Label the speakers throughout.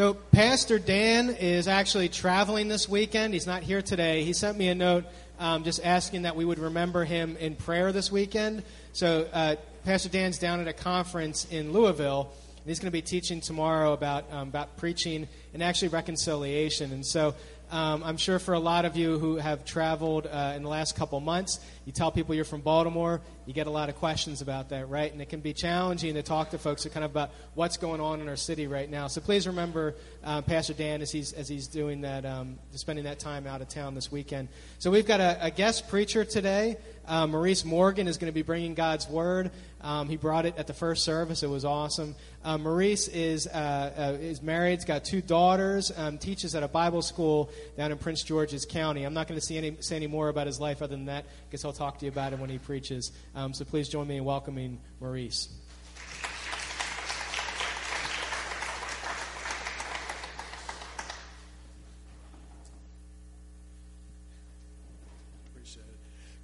Speaker 1: So, Pastor Dan is actually traveling this weekend. He's not here today. He sent me a note um, just asking that we would remember him in prayer this weekend. So, uh, Pastor Dan's down at a conference in Louisville, and he's going to be teaching tomorrow about, um, about preaching and actually reconciliation. And so, um, I'm sure for a lot of you who have traveled uh, in the last couple months, you tell people you're from Baltimore, you get a lot of questions about that, right? And it can be challenging to talk to folks kind of about what's going on in our city right now. So please remember uh, Pastor Dan as he's as he's doing that, um, spending that time out of town this weekend. So we've got a, a guest preacher today. Uh, Maurice Morgan is going to be bringing God's word. Um, he brought it at the first service. It was awesome. Uh, Maurice is uh, uh, is married. He's got two daughters. Um, teaches at a Bible school down in Prince George's County. I'm not going to say any, say any more about his life other than that. Guess I'll talk to you about it when he preaches. Um, so please join me in welcoming Maurice.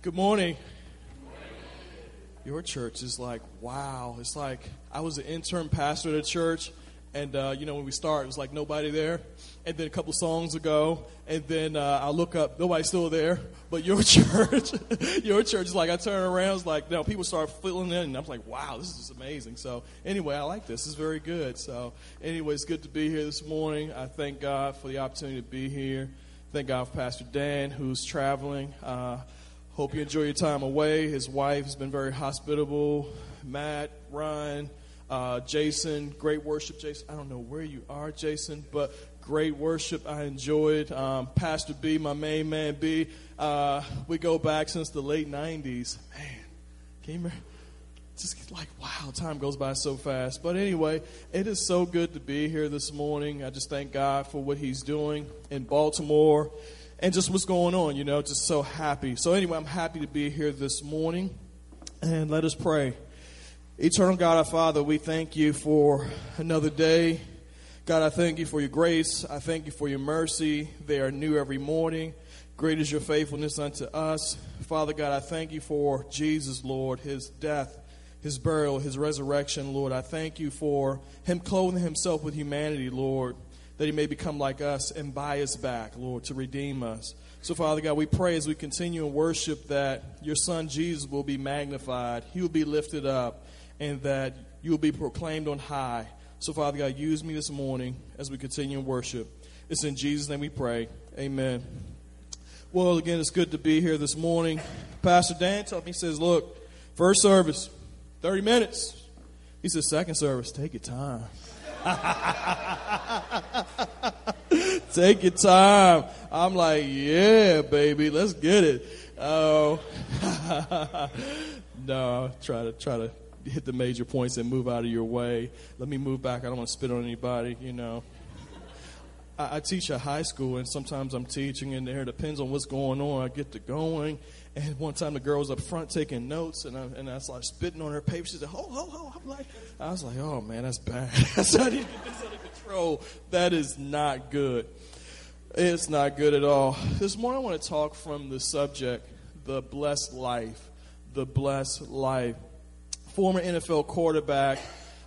Speaker 2: Good morning. Your church is like, wow. It's like I was an intern pastor at a church, and uh, you know when we start, it was like nobody there. And then a couple songs ago, and then uh, I look up, nobody's still there. But your church, your church is like I turn around, it's like know people start filling in, and I'm like, wow, this is amazing. So anyway, I like this. It's very good. So anyway, it's good to be here this morning. I thank God for the opportunity to be here. Thank God for Pastor Dan who's traveling. Uh, Hope you enjoy your time away. His wife has been very hospitable. Matt, Ryan, uh, Jason, great worship, Jason. I don't know where you are, Jason, but great worship. I enjoyed. Um, Pastor B, my main man B. Uh, we go back since the late '90s. Man, can you? Just like wow, time goes by so fast. But anyway, it is so good to be here this morning. I just thank God for what He's doing in Baltimore and just what's going on, you know, just so happy. So, anyway, I'm happy to be here this morning, and let us pray. Eternal God, our Father, we thank you for another day. God, I thank you for your grace. I thank you for your mercy. They are new every morning. Great is your faithfulness unto us. Father God, I thank you for Jesus, Lord, his death, his burial, his resurrection, Lord. I thank you for him clothing himself with humanity, Lord that he may become like us and buy us back, Lord, to redeem us. So, Father God, we pray as we continue in worship that your Son Jesus will be magnified, he will be lifted up, and that you will be proclaimed on high. So, Father God, use me this morning as we continue in worship. It's in Jesus' name we pray. Amen. Well, again, it's good to be here this morning. Pastor Dan told me, he says, Look, first service, 30 minutes. He says, Second service, take your time. Take your time. I'm like, yeah, baby, let's get it. Oh, no, try to try to hit the major points and move out of your way. Let me move back. I don't want to spit on anybody, you know. I, I teach at high school, and sometimes I'm teaching in there. It depends on what's going on. I get to going, and one time the girl was up front taking notes, and I, and I started spitting on her paper. She said, "Ho, ho, ho!" I'm like, I was like, "Oh man, that's bad." I need to get this under control. That is not good. It's not good at all. This morning, I want to talk from the subject, the blessed life. The blessed life. Former NFL quarterback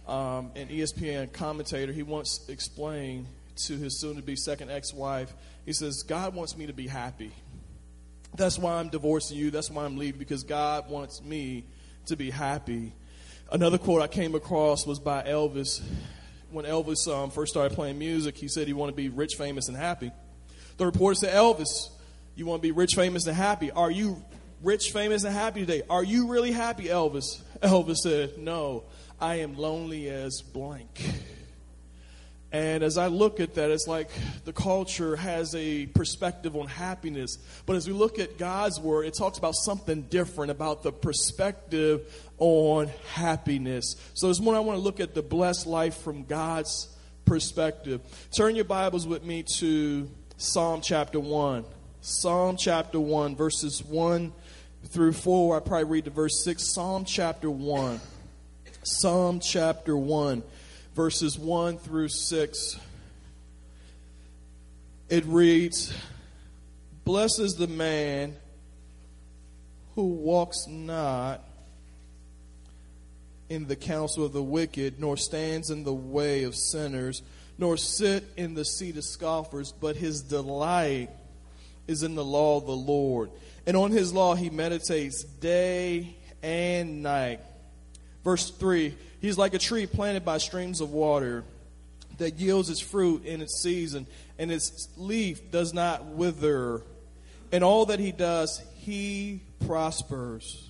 Speaker 2: um, and ESPN commentator, he once explained to his soon to be second ex wife, he says, God wants me to be happy. That's why I'm divorcing you. That's why I'm leaving, because God wants me to be happy. Another quote I came across was by Elvis. When Elvis um, first started playing music, he said he wanted to be rich, famous, and happy. The reporter said, Elvis, you want to be rich, famous, and happy. Are you rich, famous, and happy today? Are you really happy, Elvis? Elvis said, No, I am lonely as blank. And as I look at that, it's like the culture has a perspective on happiness. But as we look at God's word, it talks about something different about the perspective on happiness. So this morning, I want to look at the blessed life from God's perspective. Turn your Bibles with me to Psalm chapter 1. Psalm chapter 1, verses 1 through 4. I probably read to verse 6. Psalm chapter 1. Psalm chapter 1 verses 1 through 6. It reads Blessed is the man who walks not in the counsel of the wicked, nor stands in the way of sinners, nor sit in the seat of scoffers, but his delight is in the law of the Lord. And on his law he meditates day and night. Verse 3 He's like a tree planted by streams of water that yields its fruit in its season, and its leaf does not wither. In all that he does, he prospers.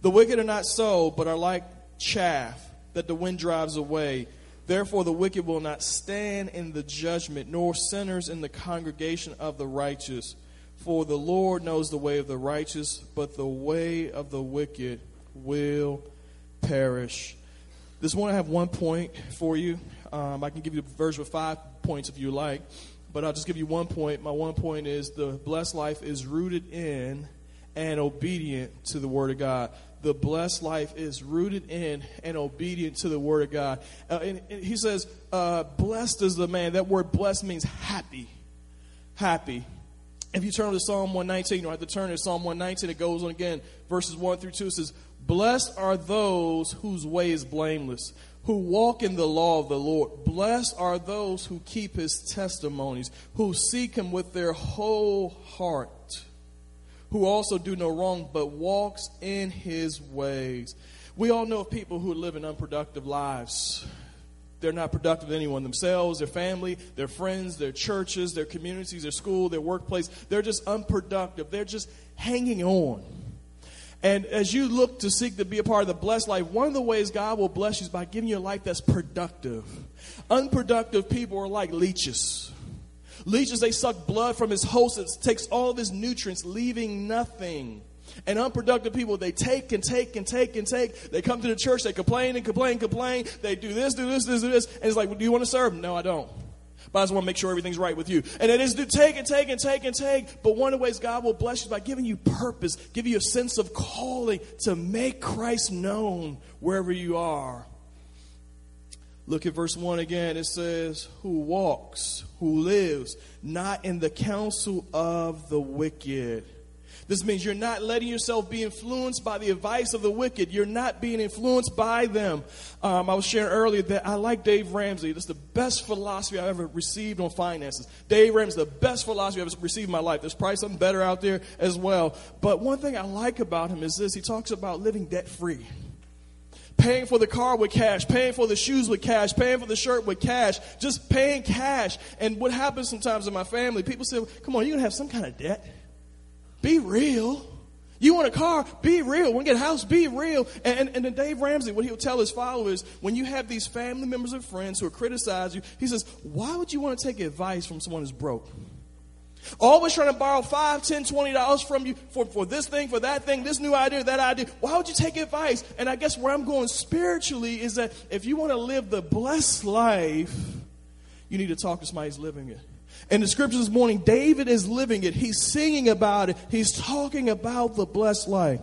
Speaker 2: The wicked are not so, but are like chaff that the wind drives away. Therefore, the wicked will not stand in the judgment, nor sinners in the congregation of the righteous. For the Lord knows the way of the righteous, but the way of the wicked will perish. This morning, I have one point for you. Um, I can give you a verse with five points if you like, but I'll just give you one point. My one point is the blessed life is rooted in and obedient to the Word of God the blessed life is rooted in and obedient to the Word of God. Uh, and, and, he says, uh, Blessed is the man. That word blessed means happy. Happy. If you turn to Psalm 119, you don't have to turn to Psalm 119. It goes on again, verses 1 through 2. It says, Blessed are those whose way is blameless, who walk in the law of the Lord. Blessed are those who keep his testimonies, who seek him with their whole heart who also do no wrong, but walks in his ways. We all know of people who are living unproductive lives. They're not productive to anyone themselves, their family, their friends, their churches, their communities, their school, their workplace. They're just unproductive. They're just hanging on. And as you look to seek to be a part of the blessed life, one of the ways God will bless you is by giving you a life that's productive. Unproductive people are like leeches. Leeches, they suck blood from his host. Takes all of his nutrients, leaving nothing. And unproductive people, they take and take and take and take. They come to the church, they complain and complain, complain. They do this, do this, this, do this. And it's like, well, do you want to serve? No, I don't. But I just want to make sure everything's right with you. And it is to take and take and take and take. But one of the ways God will bless you is by giving you purpose, giving you a sense of calling to make Christ known wherever you are. Look at verse 1 again. It says, Who walks, who lives, not in the counsel of the wicked. This means you're not letting yourself be influenced by the advice of the wicked. You're not being influenced by them. Um, I was sharing earlier that I like Dave Ramsey. This is the best philosophy I've ever received on finances. Dave Ramsey, the best philosophy I've ever received in my life. There's probably something better out there as well. But one thing I like about him is this he talks about living debt free paying for the car with cash, paying for the shoes with cash, paying for the shirt with cash, just paying cash. And what happens sometimes in my family, people say, come on, you're going to have some kind of debt. Be real. You want a car? Be real. Want to get a house? Be real. And, and, and then Dave Ramsey, what he'll tell his followers, when you have these family members and friends who are criticize you, he says, why would you want to take advice from someone who's broke? Always trying to borrow five, ten, twenty dollars from you for, for this thing, for that thing, this new idea, that idea. Why would you take advice? And I guess where I'm going spiritually is that if you want to live the blessed life, you need to talk to somebody who's living it. And the scripture this morning, David is living it. He's singing about it. He's talking about the blessed life.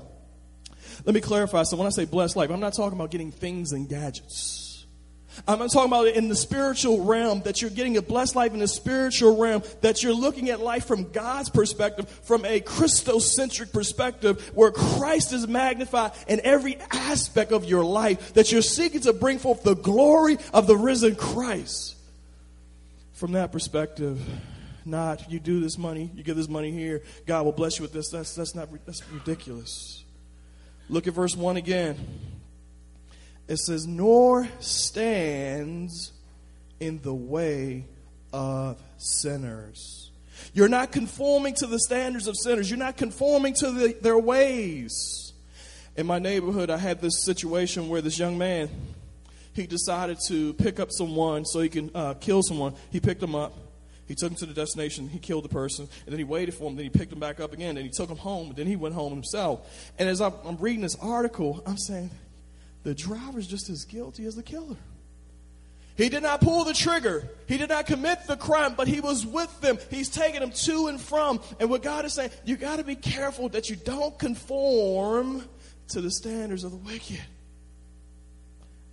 Speaker 2: Let me clarify. So when I say blessed life, I'm not talking about getting things and gadgets. I'm talking about it in the spiritual realm, that you're getting a blessed life in the spiritual realm, that you're looking at life from God's perspective, from a Christocentric perspective, where Christ is magnified in every aspect of your life, that you're seeking to bring forth the glory of the risen Christ. From that perspective, not you do this money, you give this money here, God will bless you with this. That's, that's not that's ridiculous. Look at verse 1 again it says, nor stands in the way of sinners. You're not conforming to the standards of sinners. You're not conforming to the, their ways. In my neighborhood, I had this situation where this young man, he decided to pick up someone so he can uh, kill someone. He picked him up. He took him to the destination. He killed the person, and then he waited for him. Then he picked him back up again. And he took him home. And then he went home himself. And as I'm, I'm reading this article, I'm saying, the driver's just as guilty as the killer. He did not pull the trigger. He did not commit the crime, but he was with them. He's taking them to and from. And what God is saying, you got to be careful that you don't conform to the standards of the wicked.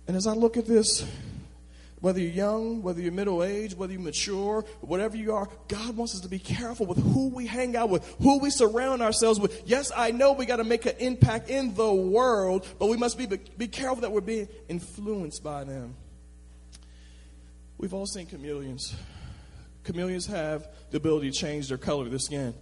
Speaker 2: And as I look at this, Whether you're young, whether you're middle aged, whether you're mature, whatever you are, God wants us to be careful with who we hang out with, who we surround ourselves with. Yes, I know we got to make an impact in the world, but we must be, be careful that we're being influenced by them. We've all seen chameleons. Chameleons have the ability to change their color of their skin.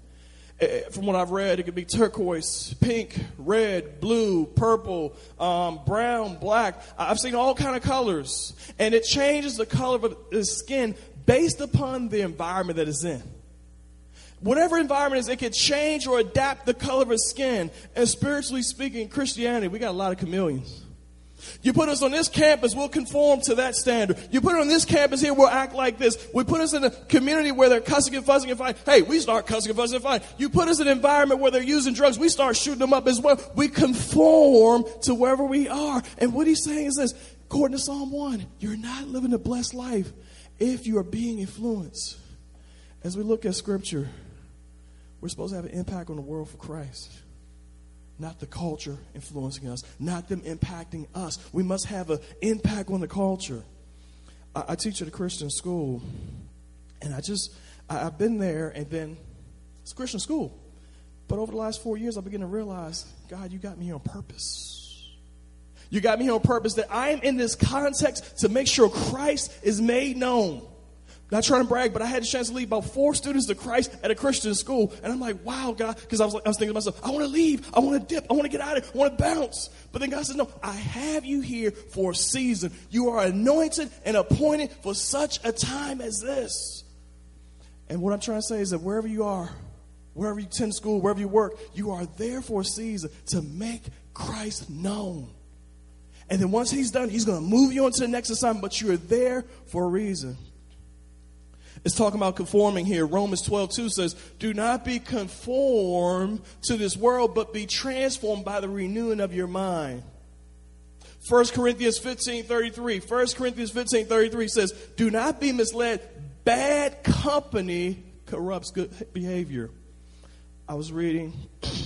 Speaker 2: Eh, eh, from what I've read, it could be turquoise, pink, red, blue, purple, um, brown, black. I've seen all kind of colors, and it changes the color of the skin based upon the environment that it's in. Whatever environment is, it can change or adapt the color of its skin. And spiritually speaking, Christianity, we got a lot of chameleons. You put us on this campus, we'll conform to that standard. You put it on this campus here, we'll act like this. We put us in a community where they're cussing and fussing and fighting. Hey, we start cussing and fussing and fighting. You put us in an environment where they're using drugs, we start shooting them up as well. We conform to wherever we are. And what he's saying is this, according to Psalm 1, you're not living a blessed life if you are being influenced. As we look at scripture, we're supposed to have an impact on the world for Christ not the culture influencing us, not them impacting us. We must have an impact on the culture. I, I teach at a Christian school, and I just, I, have been there, and then it's a Christian school. But over the last four years, I begin to realize, God, you got me here on purpose. You got me here on purpose that I am in this context to make sure Christ is made known. Not trying to brag, but I had a chance to lead about four students to Christ at a Christian school. And I'm like, wow, God, because I was, like, I was thinking to myself, I want to leave. I want to dip. I want to get out of here. I want to bounce. But then God says, no, I have you here for a season. You are anointed and appointed for such a time as this. And what I'm trying to say is that wherever you are, wherever you attend school, wherever you work, you are there for a season to make Christ known. And then once he's done, he's going to move you on to the next assignment, but you're there for a reason. It's talking about conforming here. Romans 12, 2 says, Do not be conformed to this world, but be transformed by the renewing of your mind. 1 Corinthians 15, 33. 1 Corinthians 15, 33 says, Do not be misled. Bad company corrupts good behavior. I was reading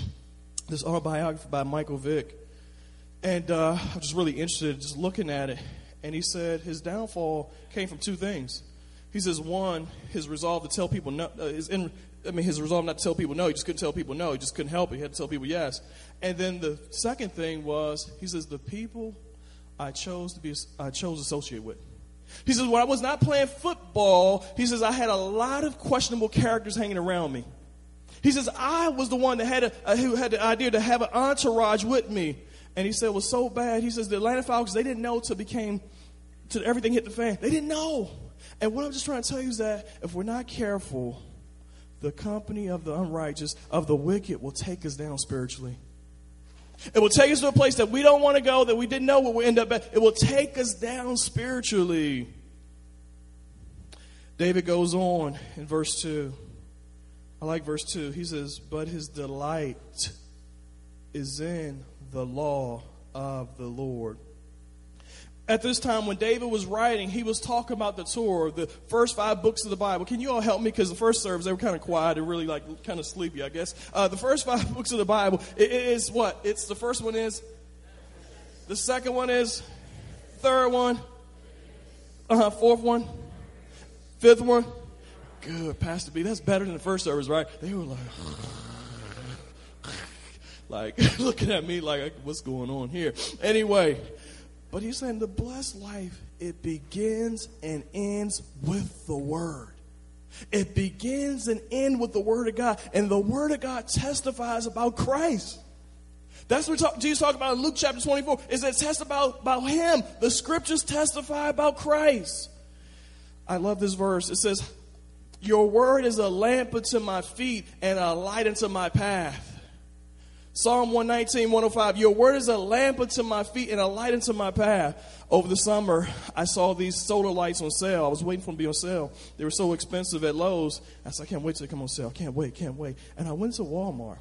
Speaker 2: this autobiography by Michael Vick, and uh, I was just really interested just looking at it. And he said his downfall came from two things. He says, one, his resolve to tell people no, uh, is in, I mean, his resolve not to tell people no. He just couldn't tell people no. He just couldn't help it. He had to tell people yes. And then the second thing was, he says, the people I chose to be, I chose to associate with. He says, when I was not playing football, he says, I had a lot of questionable characters hanging around me. He says, I was the one that had, a, who had the idea to have an entourage with me. And he said, it was so bad. He says, the Atlanta Falcons, they didn't know till became, till everything hit the fan. They didn't know. And what I'm just trying to tell you is that if we're not careful, the company of the unrighteous, of the wicked, will take us down spiritually. It will take us to a place that we don't want to go, that we didn't know where we end up at. It will take us down spiritually. David goes on in verse 2. I like verse 2. He says, But his delight is in the law of the Lord at this time when David was writing, he was talking about the Torah, the first five books of the Bible. Can you all help me? Because the first service, they were kind of quiet and really like kind of sleepy, I guess. Uh, the first five books of the Bible it, is what? It's the first one is, the second one is, third one, uh huh, fourth one, fifth one. Good, Pastor B. That's better than the first service, right? They were like, like looking at me like, what's going on here? Anyway, but he's saying the blessed life, it begins and ends with the Word. It begins and ends with the Word of God. And the Word of God testifies about Christ. That's what talk, Jesus talked about in Luke chapter 24, is that test about, about Him. The scriptures testify about Christ. I love this verse. It says, Your word is a lamp unto my feet and a light unto my path. Psalm 119, 105. Your word is a lamp unto my feet and a light unto my path. Over the summer, I saw these solar lights on sale. I was waiting for them to be on sale. They were so expensive at Lowe's. I said, I can't wait till they come on sale. I can't wait, can't wait. And I went to Walmart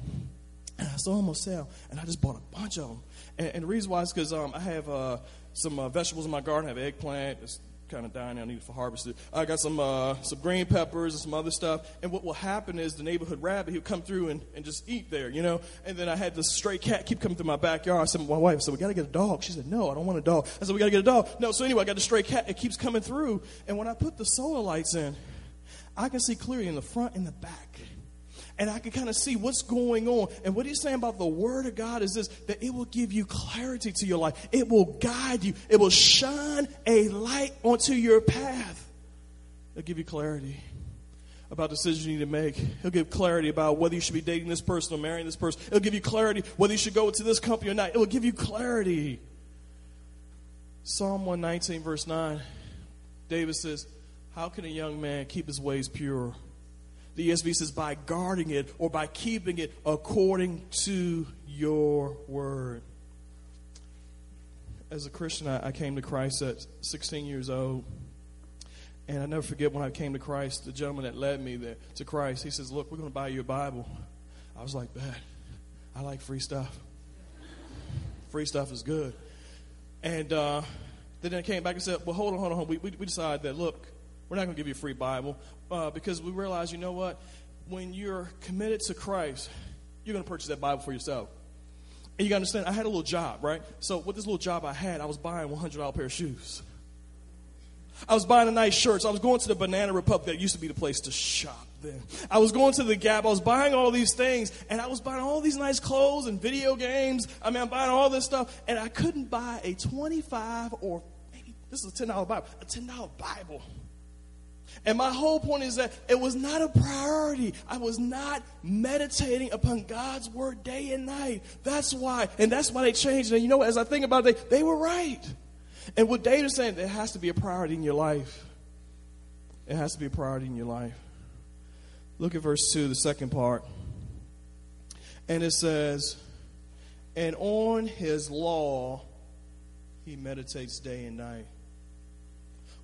Speaker 2: and I saw them on sale and I just bought a bunch of them. And, and the reason why is because um, I have uh, some uh, vegetables in my garden. I have eggplant, kind of dying. I need it for harvested. I got some uh, some green peppers and some other stuff. And what will happen is the neighborhood rabbit he'll come through and, and just eat there, you know. And then I had this stray cat keep coming through my backyard. I said, my wife said, we got to get a dog. She said, no, I don't want a dog. I said, we got to get a dog. No. So anyway, I got the stray cat. It keeps coming through. And when I put the solar lights in, I can see clearly in the front and the back and I can kind of see what's going on. And what he's saying about the Word of God is this that it will give you clarity to your life, it will guide you, it will shine a light onto your path. It'll give you clarity about decisions you need to make. He'll give clarity about whether you should be dating this person or marrying this person. It'll give you clarity whether you should go to this company or not. It will give you clarity. Psalm 119, verse 9, David says, How can a young man keep his ways pure? The ESV says, by guarding it or by keeping it according to your word. As a Christian, I, I came to Christ at 16 years old. And I never forget when I came to Christ, the gentleman that led me there to Christ, he says, Look, we're going to buy you a Bible. I was like, Bad. I like free stuff. Free stuff is good. And uh, then I came back and said, Well, hold on, hold on. We, we, we decided that, look, we're not going to give you a free Bible uh, because we realize, you know what? When you're committed to Christ, you're going to purchase that Bible for yourself. And you got to understand, I had a little job, right? So with this little job I had, I was buying $100 pair of shoes. I was buying a nice shirts. I was going to the Banana Republic. That used to be the place to shop then. I was going to the Gap. I was buying all these things, and I was buying all these nice clothes and video games. I mean, I'm buying all this stuff, and I couldn't buy a 25 or maybe this is a $10 Bible, a $10 Bible. And my whole point is that it was not a priority. I was not meditating upon God's word day and night. That's why. And that's why they changed. And you know, as I think about it, they, they were right. And what David's saying, there has to be a priority in your life. It has to be a priority in your life. Look at verse 2, the second part. And it says, And on his law he meditates day and night.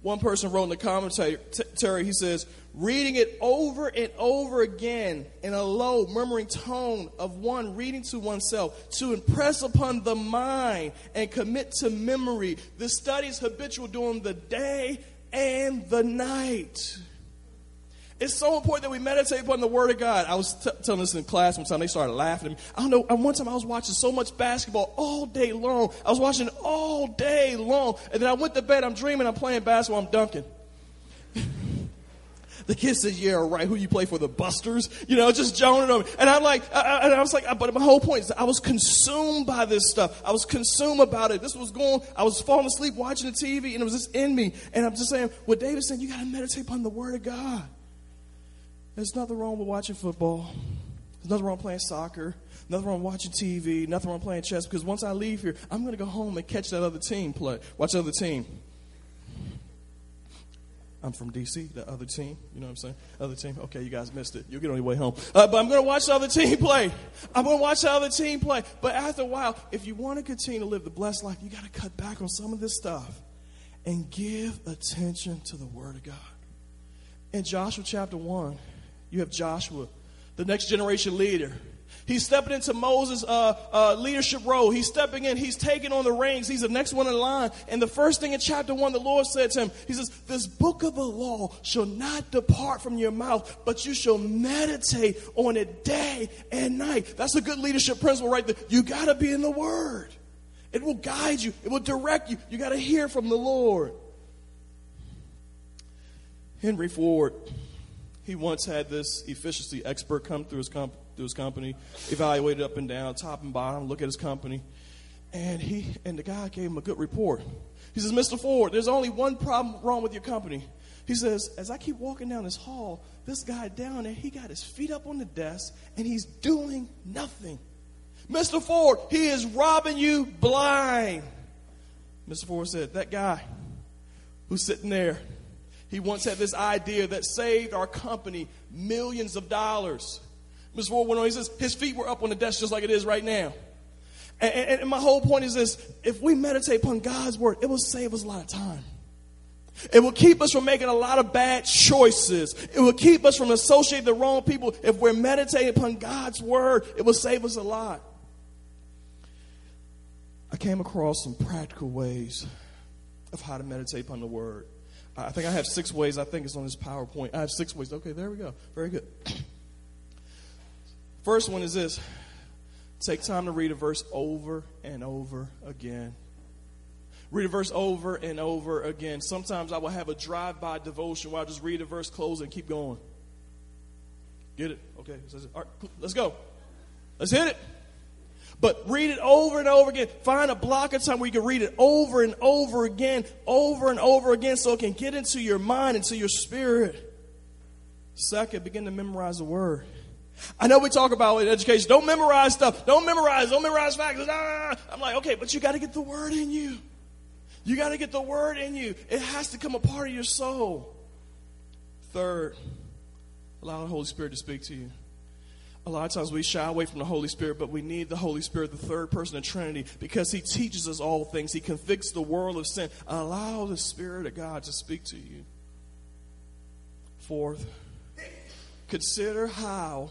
Speaker 2: One person wrote in the commentary, he says, reading it over and over again in a low, murmuring tone of one reading to oneself to impress upon the mind and commit to memory the studies habitual during the day and the night. It's so important that we meditate upon the Word of God. I was t- telling this in class one time. They started laughing at me. I don't know. One time I was watching so much basketball all day long. I was watching all day long. And then I went to bed. I'm dreaming. I'm playing basketball. I'm dunking. the kid says, "Yeah, right. Who you play for? The Busters? You know, just joning them." And I'm like, I, I, I was like, but my whole point is, I was consumed by this stuff. I was consumed about it. This was going. I was falling asleep watching the TV, and it was just in me. And I'm just saying, what David's saying, you got to meditate upon the Word of God. There's nothing wrong with watching football. There's nothing wrong playing soccer. Nothing wrong watching TV. Nothing wrong playing chess. Because once I leave here, I'm going to go home and catch that other team play. Watch the other team. I'm from DC, the other team. You know what I'm saying? Other team. Okay, you guys missed it. You'll get on your way home. Uh, but I'm going to watch the other team play. I'm going to watch the other team play. But after a while, if you want to continue to live the blessed life, you got to cut back on some of this stuff and give attention to the Word of God. In Joshua chapter 1, you have Joshua, the next generation leader. He's stepping into Moses' uh, uh, leadership role. He's stepping in. He's taking on the reins. He's the next one in line. And the first thing in chapter one, the Lord said to him, He says, This book of the law shall not depart from your mouth, but you shall meditate on it day and night. That's a good leadership principle right there. You got to be in the Word. It will guide you, it will direct you. You got to hear from the Lord. Henry Ford he once had this efficiency expert come through his, comp- through his company, evaluate it up and down, top and bottom, look at his company. And he and the guy gave him a good report. He says, Mr. Ford, there's only one problem wrong with your company. He says, as I keep walking down this hall, this guy down there, he got his feet up on the desk and he's doing nothing. Mr. Ford, he is robbing you blind. Mr. Ford said, that guy who's sitting there he once had this idea that saved our company millions of dollars. Mr. Ford went on, he says, his feet were up on the desk just like it is right now. And, and, and my whole point is this if we meditate upon God's word, it will save us a lot of time. It will keep us from making a lot of bad choices. It will keep us from associating the wrong people. If we're meditating upon God's word, it will save us a lot. I came across some practical ways of how to meditate upon the word. I think I have six ways. I think it's on this PowerPoint. I have six ways. Okay, there we go. Very good. First one is this take time to read a verse over and over again. Read a verse over and over again. Sometimes I will have a drive by devotion where I just read a verse, close, and keep going. Get it? Okay. All right, let's go. Let's hit it. But read it over and over again. Find a block of time where you can read it over and over again, over and over again, so it can get into your mind, into your spirit. Second, begin to memorize the word. I know we talk about in education, don't memorize stuff. Don't memorize, don't memorize facts. Ah. I'm like, okay, but you got to get the word in you. You got to get the word in you. It has to come a part of your soul. Third, allow the Holy Spirit to speak to you. A lot of times we shy away from the Holy Spirit, but we need the Holy Spirit, the third person of Trinity, because He teaches us all things. He convicts the world of sin. Allow the Spirit of God to speak to you. Fourth, consider how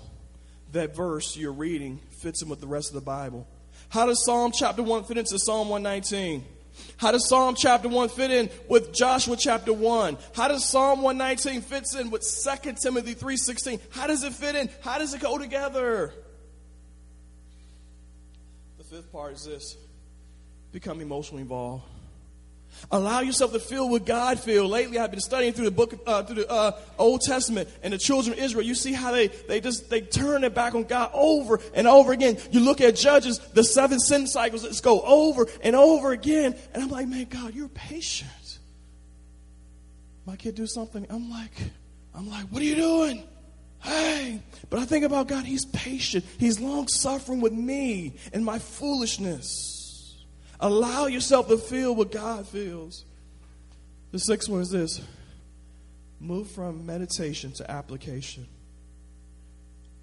Speaker 2: that verse you're reading fits in with the rest of the Bible. How does Psalm chapter 1 fit into Psalm 119? How does Psalm chapter 1 fit in with Joshua chapter 1? How does Psalm 119 fits in with 2 Timothy 3:16? How does it fit in? How does it go together? The fifth part is this. Become emotionally involved. Allow yourself to feel what God feels. Lately, I've been studying through the book, uh, through the uh, Old Testament and the children of Israel. You see how they they just they turn their back on God over and over again. You look at Judges, the seven sin cycles just go over and over again. And I'm like, man, God, you're patient. My kid do something, I'm like, I'm like, what are you doing? Hey, but I think about God, He's patient. He's long suffering with me and my foolishness. Allow yourself to feel what God feels. The sixth one is this move from meditation to application.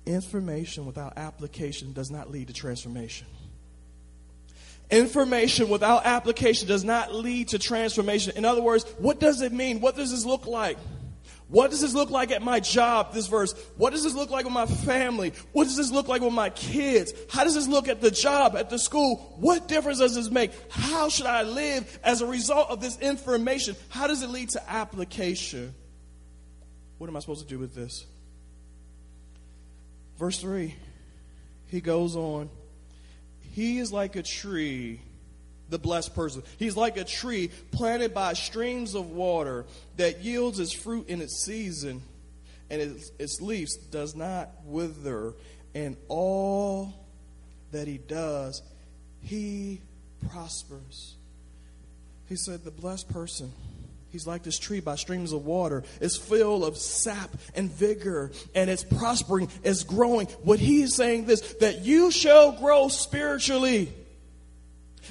Speaker 2: Information without application does not lead to transformation. Information without application does not lead to transformation. In other words, what does it mean? What does this look like? What does this look like at my job, this verse? What does this look like with my family? What does this look like with my kids? How does this look at the job, at the school? What difference does this make? How should I live as a result of this information? How does it lead to application? What am I supposed to do with this? Verse 3, he goes on. He is like a tree the blessed person. He's like a tree planted by streams of water that yields its fruit in its season, and its, its leaves does not wither. And all that he does, he prospers. He said, The blessed person. He's like this tree by streams of water. It's filled of sap and vigor, and it's prospering, it's growing. What he's saying this that you shall grow spiritually.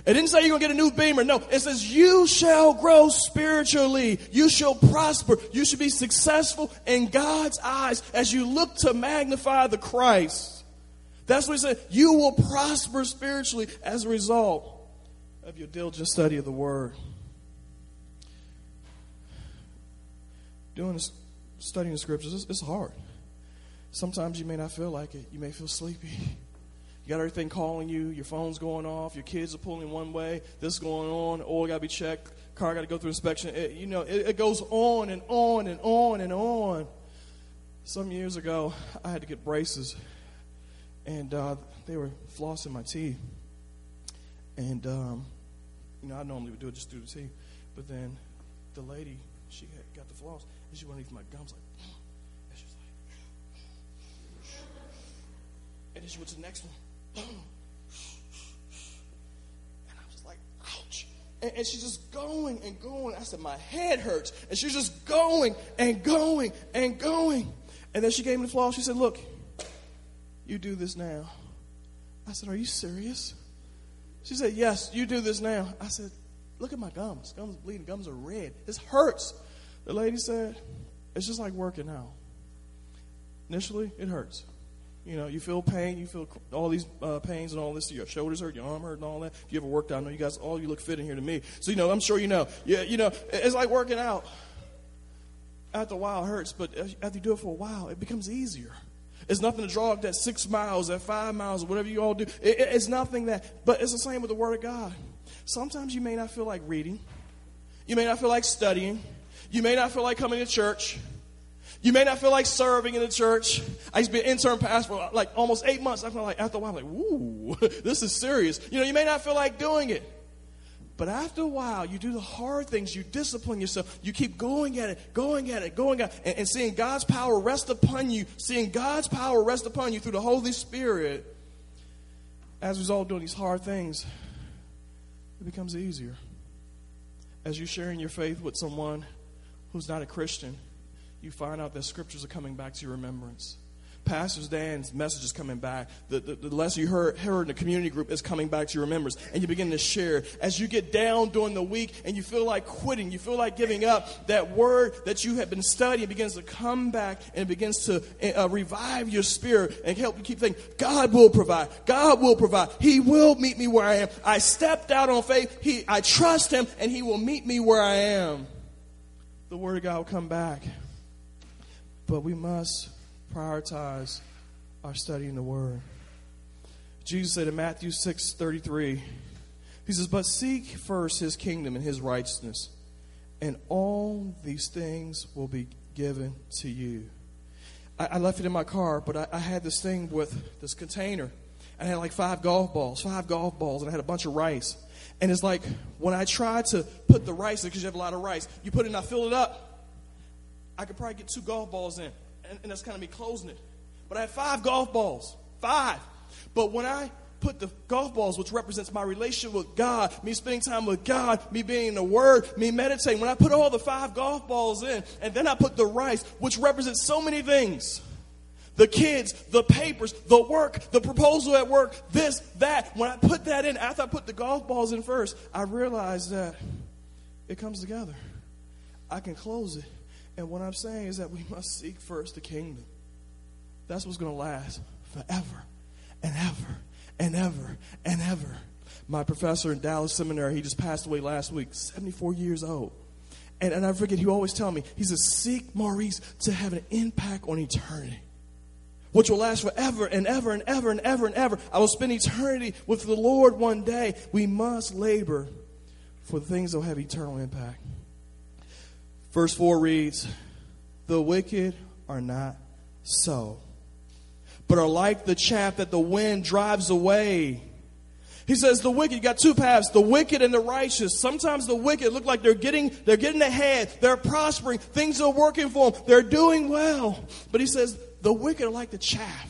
Speaker 2: It didn't say you're going to get a new beamer. No, it says you shall grow spiritually. You shall prosper. You should be successful in God's eyes as you look to magnify the Christ. That's what he said. You will prosper spiritually as a result of your diligent study of the Word. Doing this, studying the scriptures, it's, it's hard. Sometimes you may not feel like it. You may feel sleepy. Got everything calling you, your phone's going off, your kids are pulling one way, this is going on, oil got to be checked, car got to go through inspection. It, you know, it, it goes on and on and on and on. Some years ago, I had to get braces, and uh, they were flossing my teeth. And, um, you know, I normally would do it just through the teeth. But then the lady, she got the floss, and she went underneath my gums like, and she was like, and then she went to the next one and I was like, ouch. And, and, she's just going and going. I said, my head hurts. And she's just going and going and going. And then she gave me the floss. She said, look, you do this now. I said, are you serious? She said, yes, you do this now. I said, look at my gums. Gums bleeding. Gums are red. This hurts. The lady said, it's just like working out. Initially, it hurts. You know, you feel pain, you feel all these uh, pains and all this. Your shoulders hurt, your arm hurt, and all that. If you ever worked out, I know you guys, all you look fit in here to me. So, you know, I'm sure you know. Yeah, you know, it's like working out. After a while, it hurts, but after you do it for a while, it becomes easier. It's nothing to draw up that six miles, that five miles, whatever you all do. It, it's nothing that, but it's the same with the Word of God. Sometimes you may not feel like reading, you may not feel like studying. You may not feel like coming to church. You may not feel like serving in the church. I used to be an intern pastor for like almost eight months. I felt like after a while, I'm like, ooh, this is serious. You know, you may not feel like doing it. But after a while, you do the hard things, you discipline yourself, you keep going at it, going at it, going at it, and, and seeing God's power rest upon you, seeing God's power rest upon you through the Holy Spirit. As a result of doing these hard things, it becomes easier. As you're sharing your faith with someone who's not a Christian, you find out that scriptures are coming back to your remembrance. Pastor Dan's message is coming back. The, the, the lesson you heard, heard in the community group is coming back to your remembrance. And you begin to share. As you get down during the week and you feel like quitting, you feel like giving up, that word that you have been studying begins to come back and begins to uh, revive your spirit and help you keep thinking, God will provide. God will provide. He will meet me where I am. I stepped out on faith. He, I trust Him and He will meet me where I am. The word of God will come back. But we must prioritize our study in the Word. Jesus said in Matthew 6 33, He says, But seek first His kingdom and His righteousness, and all these things will be given to you. I, I left it in my car, but I, I had this thing with this container. I had like five golf balls, five golf balls, and I had a bunch of rice. And it's like when I tried to put the rice in, because you have a lot of rice, you put it and I fill it up. I could probably get two golf balls in, and, and that's kind of me closing it. But I had five golf balls, five. But when I put the golf balls, which represents my relationship with God, me spending time with God, me being in the Word, me meditating, when I put all the five golf balls in, and then I put the rice, which represents so many things the kids, the papers, the work, the proposal at work, this, that. When I put that in, after I put the golf balls in first, I realized that it comes together. I can close it and what I'm saying is that we must seek first the kingdom. That's what's going to last forever and ever and ever and ever. My professor in Dallas Seminary, he just passed away last week, 74 years old. And, and I forget, he always tell me, he says, seek Maurice to have an impact on eternity which will last forever and ever and ever and ever and ever. I will spend eternity with the Lord one day. We must labor for the things that will have eternal impact. Verse 4 reads, The wicked are not so, but are like the chaff that the wind drives away. He says the wicked you got two paths, the wicked and the righteous. Sometimes the wicked look like they're getting they're getting ahead, they're prospering, things are working for them, they're doing well. But he says the wicked are like the chaff.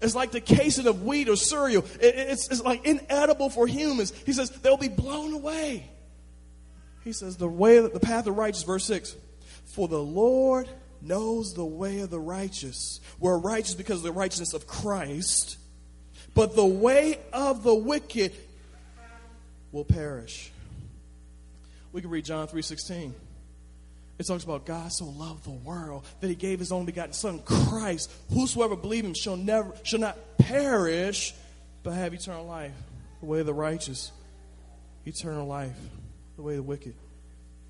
Speaker 2: It's like the casing of wheat or cereal. it's, it's like inedible for humans. He says they'll be blown away. He says, the way, the path of righteous, verse 6. For the Lord knows the way of the righteous. We're righteous because of the righteousness of Christ. But the way of the wicked will perish. We can read John 3.16. It talks about God so loved the world that he gave his only begotten son, Christ. Whosoever believe him shall never shall not perish, but have eternal life. The way of the righteous, eternal life the way of the wicked.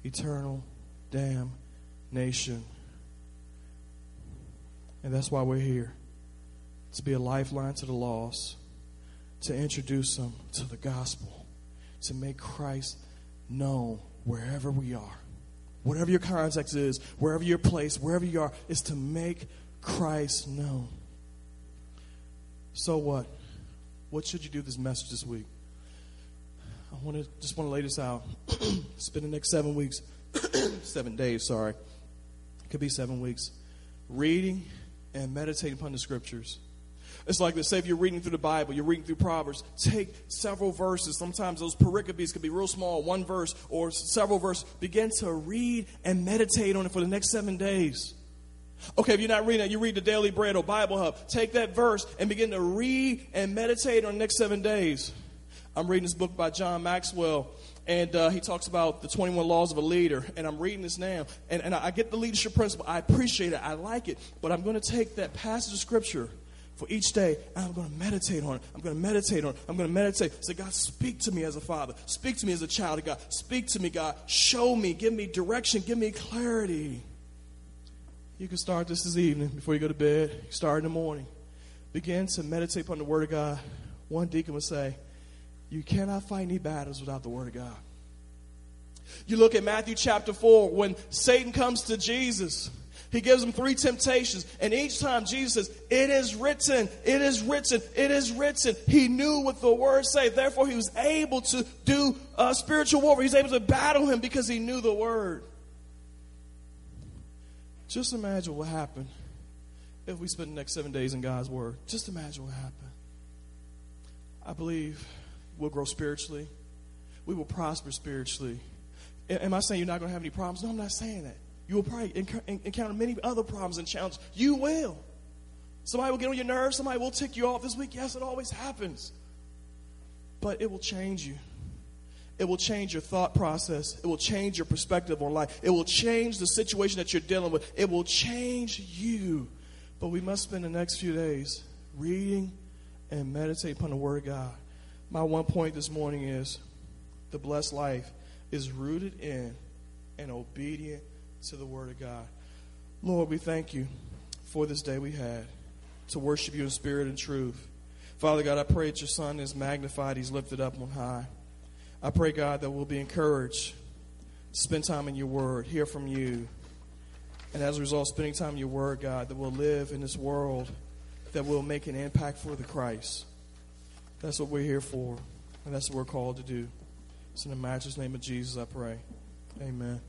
Speaker 2: Eternal damnation. And that's why we're here to be a lifeline to the lost, to introduce them to the gospel, to make Christ known wherever we are. Whatever your context is, wherever your place, wherever you are, is to make Christ known. So what? What should you do this message this week? I want to just want to lay this out. Spend the next seven weeks, seven days, sorry. It could be seven weeks, reading and meditating upon the scriptures. It's like this. Say if you're reading through the Bible, you're reading through Proverbs, take several verses. Sometimes those pericopes could be real small, one verse or several verses. Begin to read and meditate on it for the next seven days. Okay, if you're not reading it, you read the Daily Bread or Bible Hub. Take that verse and begin to read and meditate on the next seven days. I'm reading this book by John Maxwell, and uh, he talks about the 21 laws of a leader. And I'm reading this now, and, and I get the leadership principle. I appreciate it, I like it, but I'm going to take that passage of scripture for each day, and I'm going to meditate on it. I'm going to meditate on it. I'm going to meditate. Say, God, speak to me as a father. Speak to me as a child of God. Speak to me, God. Show me. Give me direction. Give me clarity. You can start this this evening before you go to bed. Start in the morning. Begin to meditate upon the Word of God. One deacon would say, you cannot fight any battles without the Word of God. You look at Matthew chapter 4 when Satan comes to Jesus. He gives him three temptations, and each time Jesus says, It is written, it is written, it is written. He knew what the words say. Therefore, he was able to do uh, spiritual warfare. He was able to battle him because he knew the word. Just imagine what happened if we spent the next seven days in God's word. Just imagine what happened. I believe we'll grow spiritually, we will prosper spiritually. Am I saying you're not going to have any problems? No, I'm not saying that. You will probably encounter many other problems and challenges. You will. Somebody will get on your nerves. Somebody will tick you off this week. Yes, it always happens. But it will change you. It will change your thought process. It will change your perspective on life. It will change the situation that you're dealing with. It will change you. But we must spend the next few days reading and meditating upon the Word of God. My one point this morning is the blessed life is rooted in and obedient to the Word of God. Lord, we thank you for this day we had to worship you in spirit and truth. Father God, I pray that your Son is magnified, he's lifted up on high. I pray, God, that we'll be encouraged to spend time in your Word, hear from you. And as a result, spending time in your Word, God, that we'll live in this world that will make an impact for the Christ. That's what we're here for, and that's what we're called to do. It's in the matchless name of Jesus, I pray. Amen.